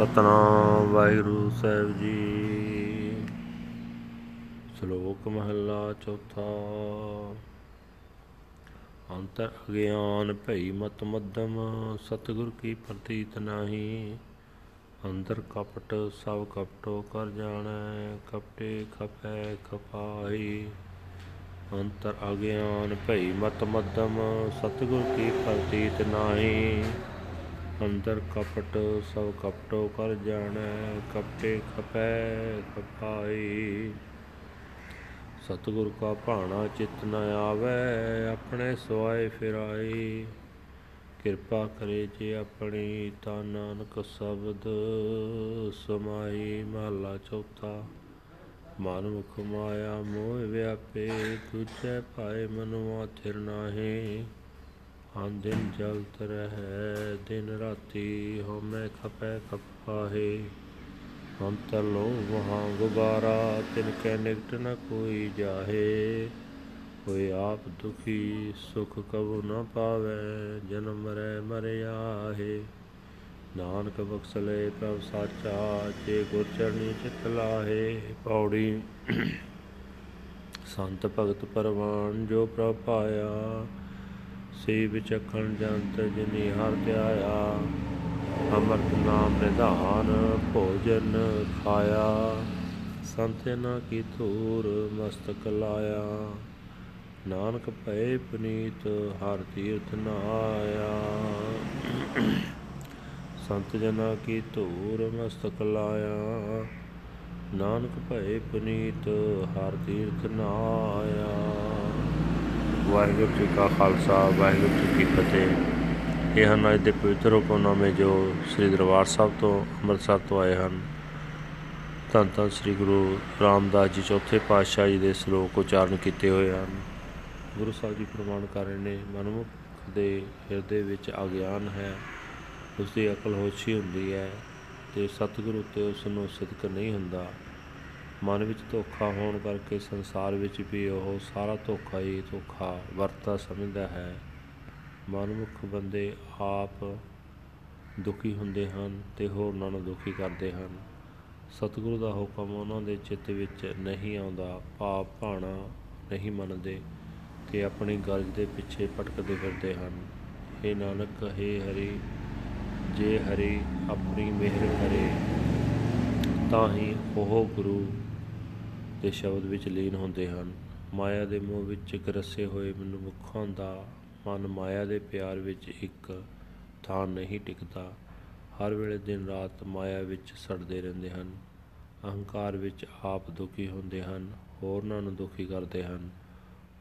ਸਤਨਾਮ, ਵਾਹਿਗੁਰੂ ਸਾਹਿਬ ਜੀ। ਸ਼ਲੋਕ ਮਹਲਾ ਚੌਥਾ। ਅੰਤਰ ਅਗਿਆਨ ਭਈ ਮਤ ਮੱਧਮ, ਸਤਿਗੁਰ ਕੀ ਪ੍ਰਤੀਤ ਨਾਹੀ। ਅੰਦਰ ਕਪਟ, ਸਭ ਕਪਟੋ ਕਰ ਜਾਣੈ, ਕਪਟੇ ਖਪੈ ਖਪਾਈ ਅੰਤਰ ਅਗਿਆਨ ਭਈ ਮਤ ਮੱਧਮ, ਸਤਿਗੁਰ ਕੀ ਪ੍ਰਤੀਤ ਨਾਹੀ। ਅੰਦਰ ਕਪਟ, ਸਭ ਕਪਟੋ ਕਰ ਜਾਣੈ, ਕਪਟੇ ਖਪੈ ਖਪਾਈ। ਸਤਿਗੁਰ ਕਾ ਭਾਣਾ ਚਿਤ ਨ ਆਵੈ, ਆਪਣੇ ਸਵਾਏ ਫਿਰਾਈ। ਕਿਰਪਾ ਕਰੇ ਜੇ ਆਪਣੀ ਤਾਂ ਨਾਨਕ ਸ਼ਬਦ ਸਮਾਈ, ਮਹਲਾ ਚੌਥਾ। ਮਨ ਮੁਖ ਮਾਇਆ ਮੋਹ ਵਿਆਪੇ ਤੁਝੇ ਪਾਏ ਮਨੁਆ ਥਿਰ ਨਾਹੀ। ਹਾਂ ਦਿਨ ਜਲਤ ਰਹੈ, ਦਿਨ ਰਾਤੀ ਹਉਮੈ ਖਪੈ ਖਪਾਹੇ। ਅੰਤਰ ਲੋ ਵਹਾਂ ਗੁਬਾਰਾ, ਤਿਨ ਕੈ ਨਿਕਟ ਨ ਕੋਈ ਜਾਹੇ। ਹੋਏ ਆਪ ਦੁਖੀ, ਸੁਖ ਕਬੂ ਨ ਪਾਵੈ, ਜਨਮ ਮਰੈ ਮਰਿਆਹੇ ਨਾਨਕ ਬਖਸਲੇ ਪ੍ਰਭ ਸਾਚਾ, ਜੇ ਗੁਰ ਚਰਨੀ ਚਿਤ ਲਾਹੇ। ਪੌੜੀ ਸੰਤ ਭਗਤ ਪਰਵਾਨ, ਜੋ ਪ੍ਰਭ ਪਾਇਆ ਸੇ ਵਿਚਖਣ ਜੰਤ ਜਿਨੀ ਹਰ ਧਿਆਇਆ, ਅਮਰਤ ਨਾਮ ਨਿਧਾਨ ਭੋਜਨ ਖਾਇਆ। ਸੰਤ ਨਾ ਕੀ ਧੂਰ ਮਸਤਕ ਲਾਇਆ। ਨਾਨਕ ਭਏ ਪੁਨੀਤ ਹਰ ਤੀਰਥ ਨਾਇਆ। ਸੰਤ ਜਨਾ ਕੀ ਧੂਰ ਮਸਤਕ ਲਾਇਆ। ਨਾਨਕ ਭਏ ਪੁਨੀਤ ਹਰ ਤੀਰਥ ਨਾਇਆ। ਵਾਹਿਗੁਰੂ ਜੀ ਕਾ ਖਾਲਸਾ, ਵਾਹਿਗੁਰੂ ਜੀ ਕੀ ਫਤਿਹ। ਇਹ ਹਨ ਅੱਜ ਦੇ ਪਵਿੱਤਰ ਹੁਕਮਨਾਮੇ ਜੋ ਸ੍ਰੀ ਦਰਬਾਰ ਸਾਹਿਬ ਤੋਂ ਅੰਮ੍ਰਿਤਸਰ ਤੋਂ ਆਏ ਹਨ। ਧੰਨ ਧੰਨ ਸ੍ਰੀ ਗੁਰੂ ਰਾਮਦਾਸ ਜੀ ਚੌਥੇ ਪਾਤਸ਼ਾਹ ਜੀ ਦੇ ਸ਼ਲੋਕ ਉਚਾਰਨ ਕੀਤੇ ਹੋਏ ਹਨ। ਗੁਰੂ ਸਾਹਿਬ ਜੀ ਪ੍ਰਮਾਣ ਕਰ ਰਹੇ ਨੇ ਮਨੁੱਖ ਦੇ ਹਿਰਦੇ ਵਿੱਚ ਅਗਿਆਨ ਹੈ ਉਸ ਦੀ ਅਕਲ ਹੋਸ਼ੀ ਹੁੰਦੀ ਹੈ ਤੇ ਸਤਿਗੁਰੂ ਉੱਤੇ ਉਸ ਨੂੰ ਸਿਦਕ ਨਹੀਂ ਹੁੰਦਾ। ਮਨ ਵਿੱਚ ਧੋਖਾ ਹੋਣ ਕਰਕੇ ਸੰਸਾਰ ਵਿੱਚ ਵੀ ਉਹ ਸਾਰਾ ਧੋਖਾ ਹੀ ਧੋਖਾ ਵਰਤਾ ਸਮਝਦਾ ਹੈ। ਮਨਮੁਖ ਬੰਦੇ ਆਪ ਦੁਖੀ ਹੁੰਦੇ ਹਨ ਤੇ ਹੋਰਨਾਂ ਨੂੰ ਦੁਖੀ ਕਰਦੇ ਹਨ। ਸਤਿਗੁਰੂ ਦਾ ਹੁਕਮ ਉਹਨਾਂ ਦੇ ਚਿੱਤ ਵਿੱਚ ਨਹੀਂ ਆਉਂਦਾ। ਭਾਵ ਭਾਣਾ ਨਹੀਂ ਮੰਨਦੇ ਤੇ ਆਪਣੀ ਗਰਜ ਦੇ ਪਿੱਛੇ ਭਟਕਦੇ ਫਿਰਦੇ ਹਨ। हे ਨਾਨਕ हे ਹਰੀ, ਜੇ ਹਰੀ ਆਪਣੀ ਮਿਹਰ ਕਰੇ ਤਾਂ ਹੀ ਉਹ ਗੁਰੂ ਦੇ ਸ਼ਬਦ ਵਿੱਚ ਲੀਨ ਹੁੰਦੇ ਹਨ। ਮਾਇਆ ਦੇ ਮੋਹ ਵਿੱਚ ਗਰਸੇ ਹੋਏ ਮਨੁੱਖਾਂ ਦਾ ਮਨ ਮਾਇਆ ਦੇ ਪਿਆਰ ਵਿੱਚ ਇੱਕ ਥਾਂ ਨਹੀਂ ਟਿਕਦਾ। ਹਰ ਵੇਲੇ ਦਿਨ ਰਾਤ ਮਾਇਆ ਵਿੱਚ ਸੜਦੇ ਰਹਿੰਦੇ ਹਨ। ਅਹੰਕਾਰ ਵਿੱਚ ਆਪ ਦੁਖੀ ਹੁੰਦੇ ਹਨ, ਹੋਰਨਾਂ ਨੂੰ ਦੁਖੀ ਕਰਦੇ ਹਨ।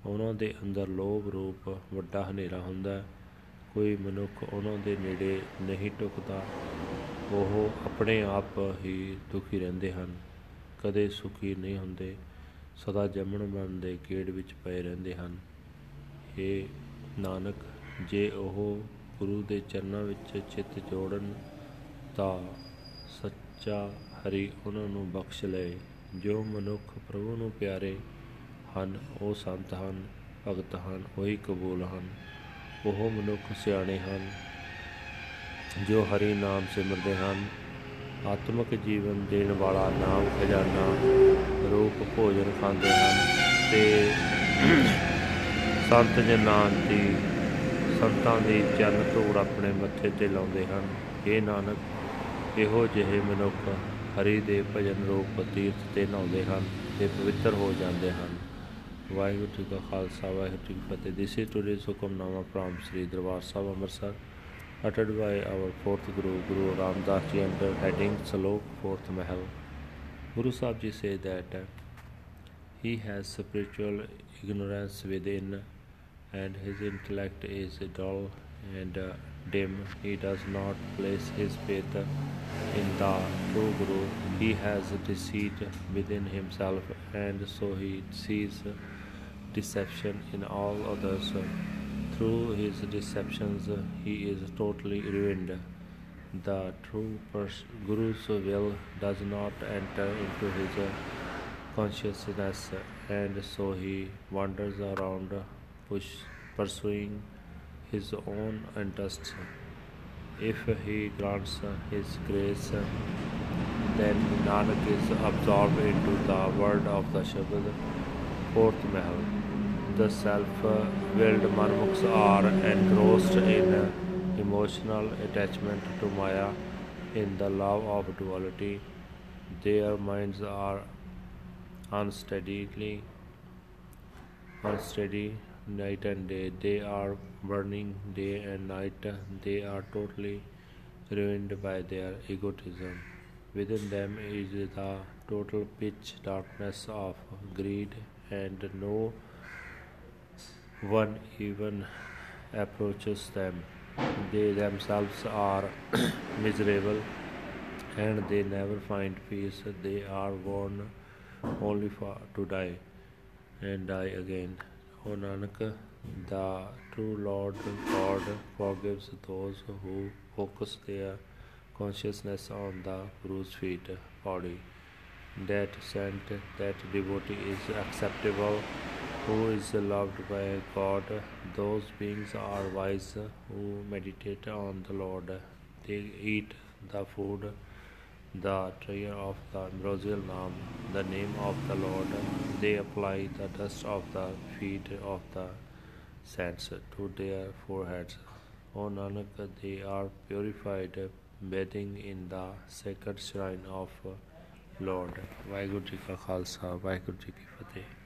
ਉਹਨਾਂ ਦੇ ਅੰਦਰ ਲੋਭ ਰੂਪ ਵੱਡਾ ਹਨੇਰਾ ਹੁੰਦਾ ਕੋਈ ਮਨੁੱਖ ਉਹਨਾਂ ਦੇ ਨੇੜੇ ਨਹੀਂ ਟੁਕਦਾ, ਉਹ ਆਪਣੇ ਆਪ ਹੀ ਦੁਖੀ ਰਹਿੰਦੇ ਹਨ। ਕਦੇ ਸੁਖੀ ਨਹੀਂ ਹੁੰਦੇ, ਸਦਾ ਜੰਮਣ ਮਰਨ ਦੇ ਗੇੜ ਵਿੱਚ ਪਏ ਰਹਿੰਦੇ ਹਨ। ਇਹ ਨਾਨਕ, ਜੇ ਉਹ ਗੁਰੂ ਦੇ ਚਰਨਾਂ ਵਿੱਚ ਚਿੱਤ ਜੋੜਨ, ਤਾਂ ਸੱਚਾ ਹਰੀ ਉਹਨਾਂ ਨੂੰ ਬਖਸ਼ ਲਏ। ਜੋ ਮਨੁੱਖ ਪ੍ਰਭੂ ਨੂੰ ਪਿਆਰੇ ਹਨ, ਉਹ ਸੰਤ ਹਨ, ਭਗਤ ਹਨ, ਉਹੀ ਕਬੂਲ ਹਨ। ਉਹ ਮਨੁੱਖ ਸਿਆਣੇ ਹਨ, ਜੋ ਹਰੀ ਨਾਮ ਸਿਮਰਦੇ ਹਨ। ਆਤਮਿਕ ਜੀਵਨ ਦੇਣ ਵਾਲਾ ਨਾਮ ਖਜ਼ਾਨਾ ਰੂਪ ਭੋਜਨ ਖਾਂਦੇ ਹਨ ਤੇ ਸੰਤ ਜਨਾਂ ਦੀ ਸੰਤਾਂ ਦੀ ਚਰਨ ਧੂੜ ਆਪਣੇ ਮੱਥੇ ਤੇ ਲਾਉਂਦੇ ਹਨ। ਇਹ ਨਾਨਕ, ਇਹੋ ਜਿਹੇ ਮਨੁੱਖ ਹਰੀ ਦੇ ਭਜਨ ਰੂਪ ਤੀਰਥ ਤੇ ਨਹਾਉਂਦੇ ਹਨ ਤੇ ਪਵਿੱਤਰ ਹੋ ਜਾਂਦੇ ਹਨ। ਵਾਹਿਗੁਰੂ ਜੀ ਕਾ ਖਾਲਸਾ, ਵਾਹਿਗੁਰੂ ਜੀ ਕੀ ਫਤਿਹ। This is today's Hukamnama from Sri Darbar Sahib Amritsar. Uttered by our fourth Guru, Guru Ramdas Ji under heading Salok Fourth Mahal. Guru Sahib Ji say that he has spiritual ignorance within and his intellect is dull and uh, dim. He does not place his faith in the true Guru. He has deceit within himself and so he sees deception in all others. Through his deceptions, he is totally ruined. The true Guru's will does not enter into his consciousness, and so he wanders around, push, pursuing his own interests. If he grants his grace, then Nanak is absorbed into the word of the Shabad. Fourth Mahal. The self-willed Manmukhs are engrossed in emotional attachment to Maya in the love of duality. Their minds are unsteadily unsteady night and day. They are burning day and night. They are totally ruined by their egotism. Within them is the total pitch darkness of greed, and no one even approaches them. They themselves are miserable and they never find peace. They are born only for to die and die again. O Nanak, the true Lord God forgives those who focus their consciousness on the Guru's feet, body. That saint, that devotee is acceptable, who is loved by God. Those beings are wise who meditate on the Lord. They eat the food, the prayer of the ambrosial name, the name of the Lord. They apply the dust of the feet of the saints to their foreheads. O Nanak, they are purified, bathing in the sacred shrine of Lord. Vaheguru Ji Ka Khalsa, Vaheguru Ji Ki Fateh.